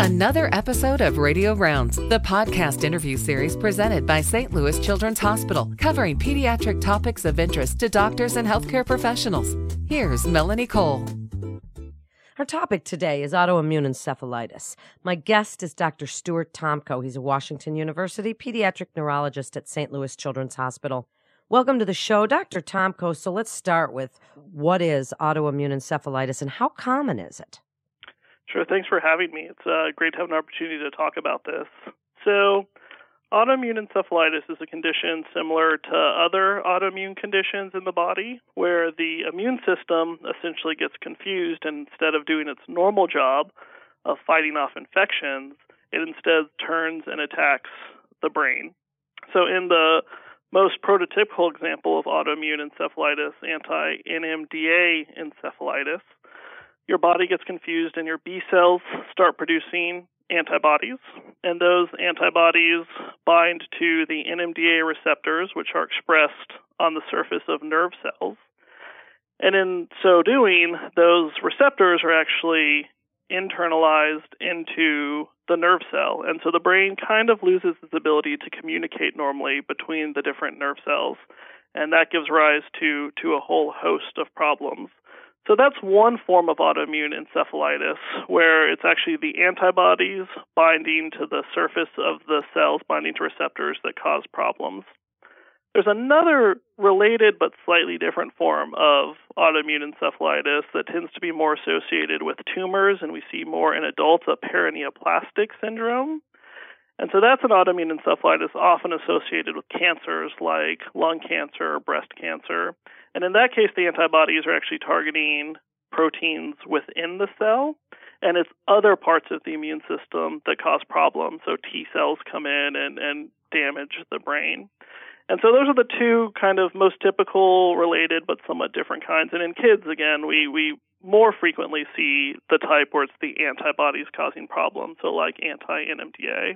Another episode of Radio Rounds, the podcast interview series presented by St. Louis Children's Hospital, covering pediatric topics of interest to doctors and healthcare professionals. Here's Melanie Cole. Our topic today is autoimmune encephalitis. My guest is Dr. Stuart Tomko. He's a Washington University pediatric neurologist at St. Louis Children's Hospital. Welcome to the show, Dr. Tomko. So let's start with what is autoimmune encephalitis and how common is it? Sure. Thanks for having me. It's uh, great to have an opportunity to talk about this. So, autoimmune encephalitis is a condition similar to other autoimmune conditions in the body where the immune system essentially gets confused and instead of doing its normal job of fighting off infections, it instead turns and attacks the brain. So, in the most prototypical example of autoimmune encephalitis, anti NMDA encephalitis. Your body gets confused and your B cells start producing antibodies, and those antibodies bind to the NMDA receptors, which are expressed on the surface of nerve cells. And in so doing, those receptors are actually internalized into the nerve cell. And so the brain kind of loses its ability to communicate normally between the different nerve cells. And that gives rise to, to a whole host of problems. So that's one form of autoimmune encephalitis where it's actually the antibodies binding to the surface of the cells, binding to receptors that cause problems. There's another related but slightly different form of autoimmune encephalitis that tends to be more associated with tumors, and we see more in adults a paraneoplastic syndrome. And so that's an autoimmune encephalitis often associated with cancers like lung cancer or breast cancer. And in that case, the antibodies are actually targeting proteins within the cell, and it's other parts of the immune system that cause problems. So T cells come in and, and damage the brain. And so those are the two kind of most typical related but somewhat different kinds. And in kids, again, we, we more frequently see the type where it's the antibodies causing problems, so like anti NMDA.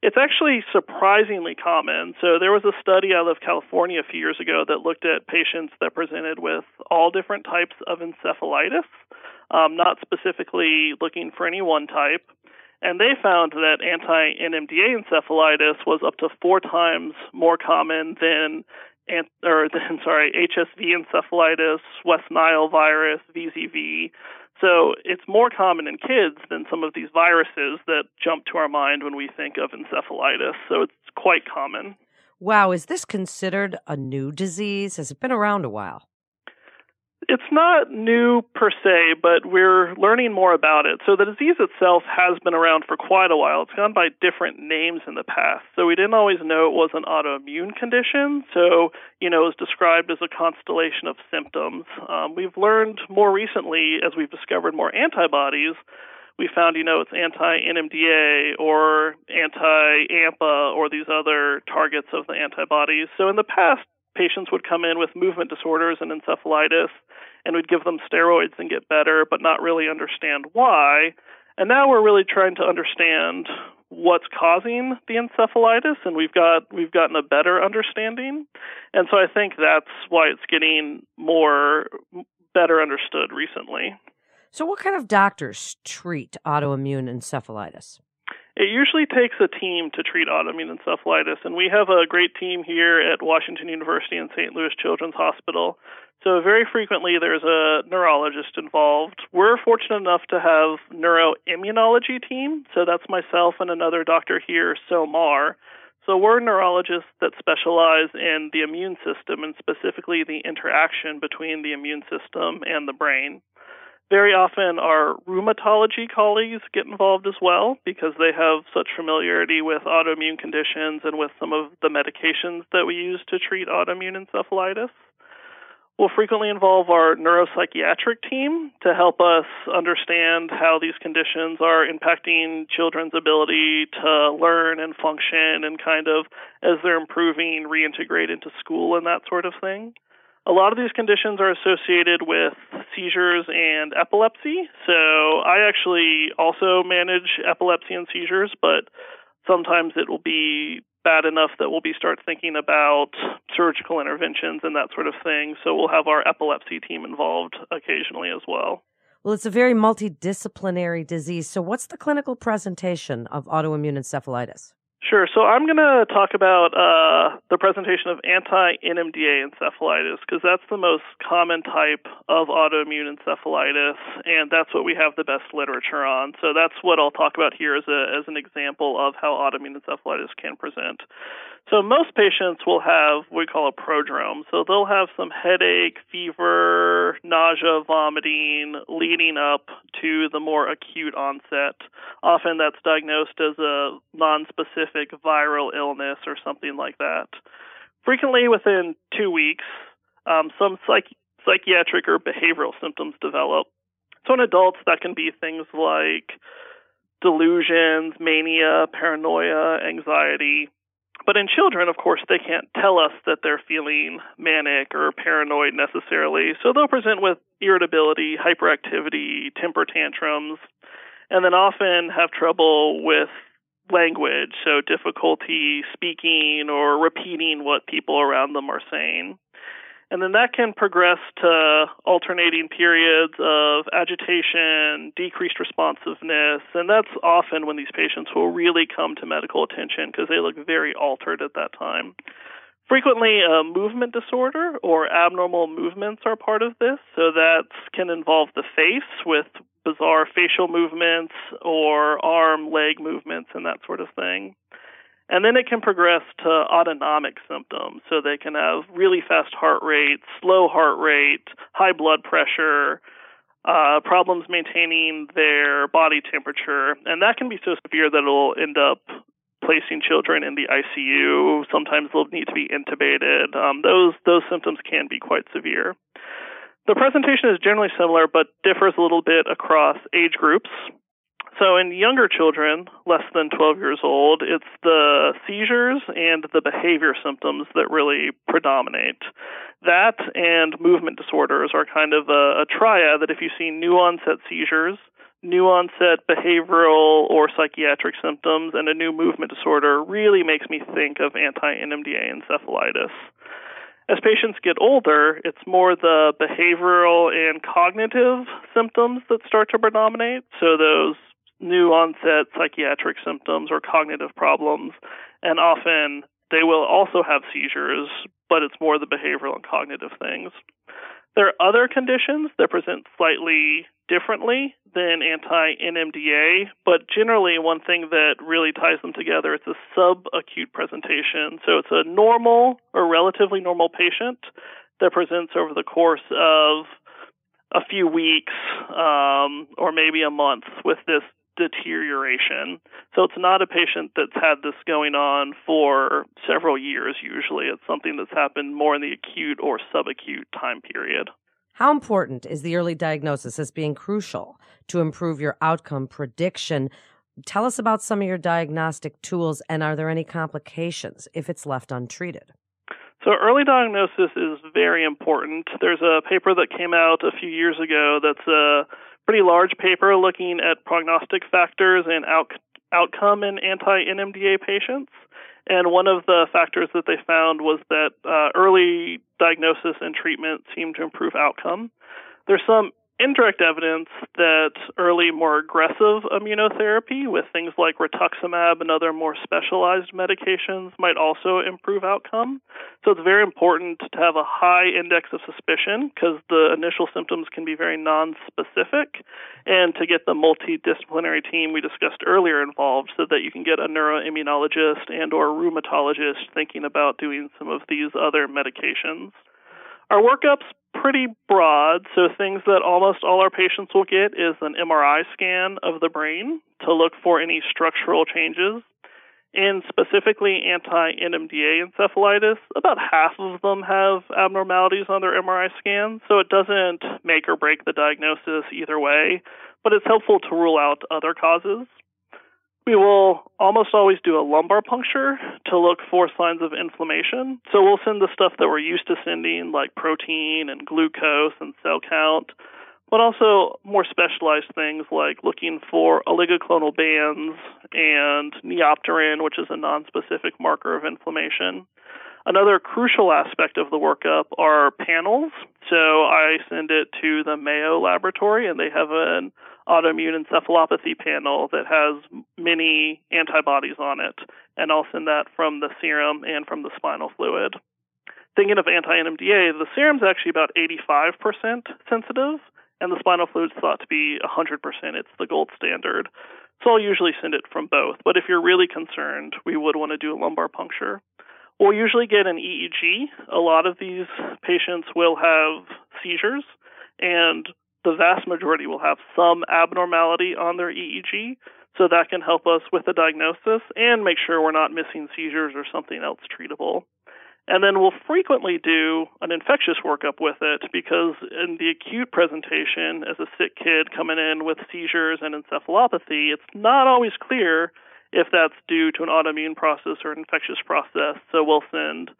It's actually surprisingly common. So there was a study out of California a few years ago that looked at patients that presented with all different types of encephalitis, um, not specifically looking for any one type. And they found that anti NMDA encephalitis was up to four times more common than or than sorry HSV encephalitis, West Nile virus, VZV. So it's more common in kids than some of these viruses that jump to our mind when we think of encephalitis. So it's quite common. Wow, is this considered a new disease? Has it been around a while? It's not new per se, but we're learning more about it. So the disease itself has been around for quite a while. It's gone by different names in the past. So we didn't always know it was an autoimmune condition. So, you know, it was described as a constellation of symptoms. Um, we've learned more recently, as we've discovered more antibodies, we found, you know, it's anti NMDA or anti AMPA or these other targets of the antibodies. So in the past, patients would come in with movement disorders and encephalitis, and we'd give them steroids and get better, but not really understand why. And now we're really trying to understand what's causing the encephalitis, and we've got we've gotten a better understanding. And so I think that's why it's getting more better understood recently. So, what kind of doctors treat autoimmune encephalitis? It usually takes a team to treat autoimmune encephalitis, and we have a great team here at Washington University and St. Louis Children's Hospital. So, very frequently, there's a neurologist involved. We're fortunate enough to have neuroimmunology team, so that's myself and another doctor here, Mar. So, we're neurologists that specialize in the immune system and specifically the interaction between the immune system and the brain. Very often, our rheumatology colleagues get involved as well because they have such familiarity with autoimmune conditions and with some of the medications that we use to treat autoimmune encephalitis. We'll frequently involve our neuropsychiatric team to help us understand how these conditions are impacting children's ability to learn and function and kind of as they're improving, reintegrate into school and that sort of thing. A lot of these conditions are associated with seizures and epilepsy. So I actually also manage epilepsy and seizures, but sometimes it will be bad enough that we'll be start thinking about surgical interventions and that sort of thing. So we'll have our epilepsy team involved occasionally as well. Well, it's a very multidisciplinary disease. So, what's the clinical presentation of autoimmune encephalitis? Sure. So I'm going to talk about uh, the presentation of anti-NMDA encephalitis because that's the most common type of autoimmune encephalitis, and that's what we have the best literature on. So that's what I'll talk about here as, a, as an example of how autoimmune encephalitis can present. So most patients will have what we call a prodrome. So they'll have some headache, fever, nausea, vomiting leading up to the more acute onset. Often that's diagnosed as a non-specific viral illness or something like that. Frequently within two weeks, um, some psych- psychiatric or behavioral symptoms develop. So in adults, that can be things like delusions, mania, paranoia, anxiety. But in children, of course, they can't tell us that they're feeling manic or paranoid necessarily. So they'll present with irritability, hyperactivity, temper tantrums, and then often have trouble with language, so difficulty speaking or repeating what people around them are saying. And then that can progress to alternating periods of agitation, decreased responsiveness, and that's often when these patients will really come to medical attention because they look very altered at that time. Frequently, a movement disorder or abnormal movements are part of this, so that can involve the face with bizarre facial movements or arm, leg movements, and that sort of thing. And then it can progress to autonomic symptoms. So they can have really fast heart rate, slow heart rate, high blood pressure, uh, problems maintaining their body temperature. And that can be so severe that it'll end up placing children in the ICU. Sometimes they'll need to be intubated. Um, those, those symptoms can be quite severe. The presentation is generally similar but differs a little bit across age groups. So in younger children, less than 12 years old, it's the seizures and the behavior symptoms that really predominate. That and movement disorders are kind of a, a triad that if you see new onset seizures, new onset behavioral or psychiatric symptoms, and a new movement disorder really makes me think of anti NMDA encephalitis. As patients get older, it's more the behavioral and cognitive symptoms that start to predominate. So those new onset psychiatric symptoms or cognitive problems, and often they will also have seizures, but it's more the behavioral and cognitive things. There are other conditions that present slightly differently than anti NMDA, but generally, one thing that really ties them together is a subacute presentation. So it's a normal or relatively normal patient that presents over the course of a few weeks um, or maybe a month with this deterioration. So it's not a patient that's had this going on for several years usually. It's something that's happened more in the acute or subacute time period. How important is the early diagnosis as being crucial to improve your outcome prediction? Tell us about some of your diagnostic tools and are there any complications if it's left untreated? So, early diagnosis is very important. There's a paper that came out a few years ago that's a pretty large paper looking at prognostic factors and out- outcome in anti NMDA patients. And one of the factors that they found was that uh, early diagnosis and treatment seemed to improve outcome. There's some indirect evidence that early, more aggressive immunotherapy with things like rituximab and other more specialized medications might also improve outcome. So it's very important to have a high index of suspicion because the initial symptoms can be very non-specific and to get the multidisciplinary team we discussed earlier involved so that you can get a neuroimmunologist and or rheumatologist thinking about doing some of these other medications. Our workup's pretty broad, so things that almost all our patients will get is an MRI scan of the brain to look for any structural changes. In specifically anti NMDA encephalitis, about half of them have abnormalities on their MRI scan, so it doesn't make or break the diagnosis either way, but it's helpful to rule out other causes. We will almost always do a lumbar puncture to look for signs of inflammation. So we'll send the stuff that we're used to sending, like protein and glucose and cell count, but also more specialized things like looking for oligoclonal bands and neopterin, which is a nonspecific marker of inflammation. Another crucial aspect of the workup are panels. So I send it to the Mayo Laboratory, and they have an autoimmune encephalopathy panel that has many antibodies on it. And I'll send that from the serum and from the spinal fluid. Thinking of anti NMDA, the serum is actually about 85% sensitive, and the spinal fluid is thought to be 100%. It's the gold standard. So I'll usually send it from both. But if you're really concerned, we would want to do a lumbar puncture. We'll usually get an EEG. A lot of these patients will have seizures, and the vast majority will have some abnormality on their EEG. So that can help us with the diagnosis and make sure we're not missing seizures or something else treatable. And then we'll frequently do an infectious workup with it because in the acute presentation, as a sick kid coming in with seizures and encephalopathy, it's not always clear if that's due to an autoimmune process or an infectious process. So we'll send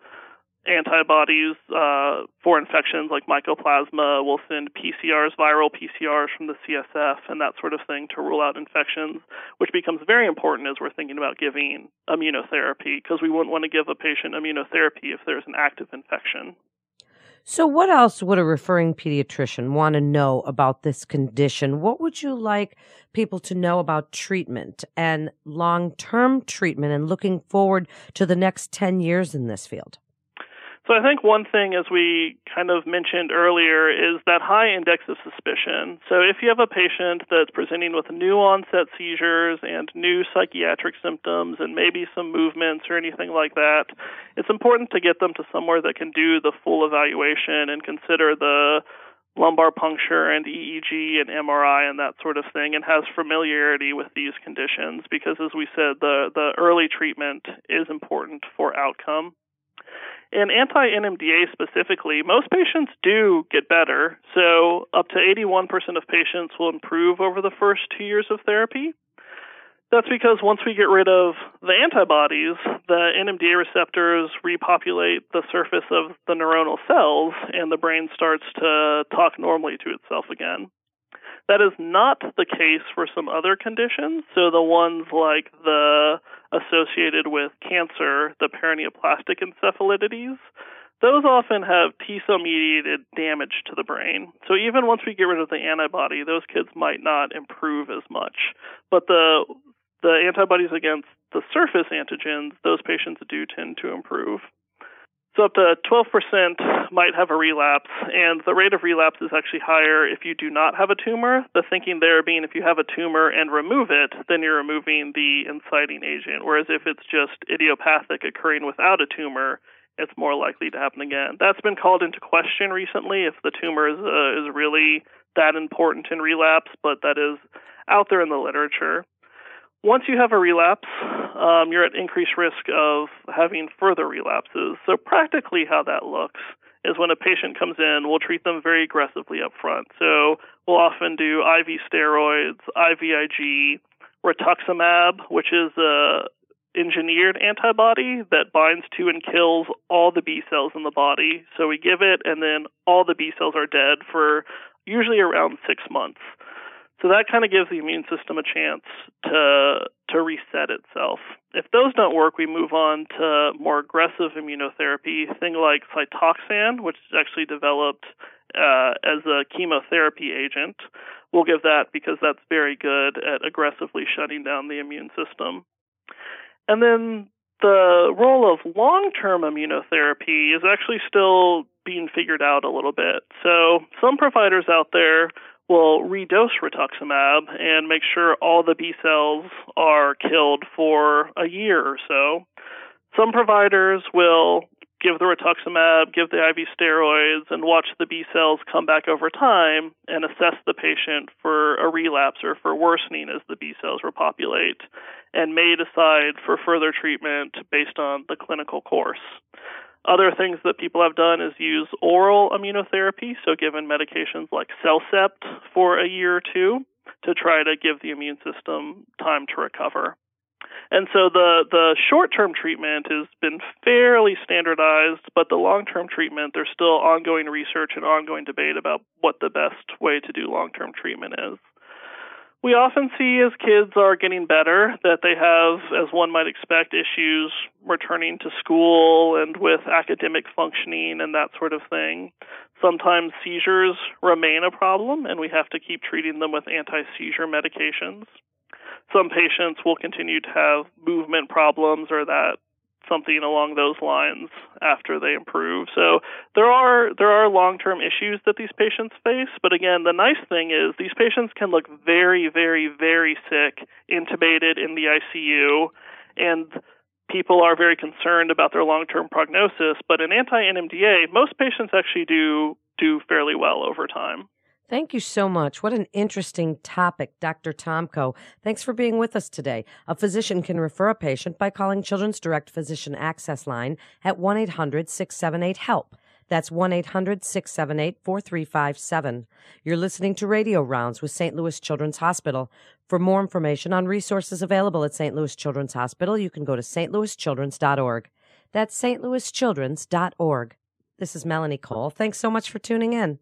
antibodies uh, for infections like mycoplasma. We'll send PCRs, viral PCRs from the CSF, and that sort of thing to rule out infections, which becomes very important as we're thinking about giving immunotherapy because we wouldn't want to give a patient immunotherapy if there's an active infection. So, what else would a referring pediatrician want to know about this condition? What would you like people to know about treatment and long term treatment and looking forward to the next 10 years in this field? So I think one thing, as we kind of mentioned earlier, is that high index of suspicion. So if you have a patient that's presenting with new onset seizures and new psychiatric symptoms and maybe some movements or anything like that, it's important to get them to somewhere that can do the full evaluation and consider the lumbar puncture and EEG and MRI and that sort of thing and has familiarity with these conditions because as we said the the early treatment is important for outcome. In anti NMDA specifically, most patients do get better. So, up to 81% of patients will improve over the first two years of therapy. That's because once we get rid of the antibodies, the NMDA receptors repopulate the surface of the neuronal cells and the brain starts to talk normally to itself again. That is not the case for some other conditions. So the ones like the associated with cancer, the paraneoplastic encephalitides, those often have T cell mediated damage to the brain. So even once we get rid of the antibody, those kids might not improve as much. But the the antibodies against the surface antigens, those patients do tend to improve. So up to 12% might have a relapse, and the rate of relapse is actually higher if you do not have a tumor. The thinking there being if you have a tumor and remove it, then you're removing the inciting agent. Whereas if it's just idiopathic occurring without a tumor, it's more likely to happen again. That's been called into question recently if the tumor is uh, is really that important in relapse, but that is out there in the literature. Once you have a relapse, um, you're at increased risk of having further relapses. So, practically, how that looks is when a patient comes in, we'll treat them very aggressively up front. So, we'll often do IV steroids, IVIG, rituximab, which is a engineered antibody that binds to and kills all the B cells in the body. So we give it, and then all the B cells are dead for usually around six months. So that kind of gives the immune system a chance to to reset itself. If those don't work, we move on to more aggressive immunotherapy, thing like Cytoxan, which is actually developed uh, as a chemotherapy agent. We'll give that because that's very good at aggressively shutting down the immune system. And then the role of long-term immunotherapy is actually still being figured out a little bit. So some providers out there will redose rituximab and make sure all the B cells are killed for a year or so. Some providers will give the rituximab, give the IV steroids, and watch the B cells come back over time and assess the patient for a relapse or for worsening as the B cells repopulate, and may decide for further treatment based on the clinical course. Other things that people have done is use oral immunotherapy, so given medications like CellCept for a year or two to try to give the immune system time to recover. And so the, the short term treatment has been fairly standardized, but the long term treatment, there's still ongoing research and ongoing debate about what the best way to do long term treatment is. We often see as kids are getting better that they have, as one might expect, issues returning to school and with academic functioning and that sort of thing. Sometimes seizures remain a problem, and we have to keep treating them with anti seizure medications. Some patients will continue to have movement problems or that something along those lines after they improve. So there are there are long-term issues that these patients face, but again, the nice thing is these patients can look very very very sick intubated in the ICU and people are very concerned about their long-term prognosis, but in anti-NMDA, most patients actually do do fairly well over time. Thank you so much. What an interesting topic, Dr. Tomko. Thanks for being with us today. A physician can refer a patient by calling Children's Direct Physician Access Line at 1 800 678 HELP. That's 1 800 678 4357. You're listening to Radio Rounds with St. Louis Children's Hospital. For more information on resources available at St. Louis Children's Hospital, you can go to stlouischildren's.org. That's stlouischildren's.org. This is Melanie Cole. Thanks so much for tuning in.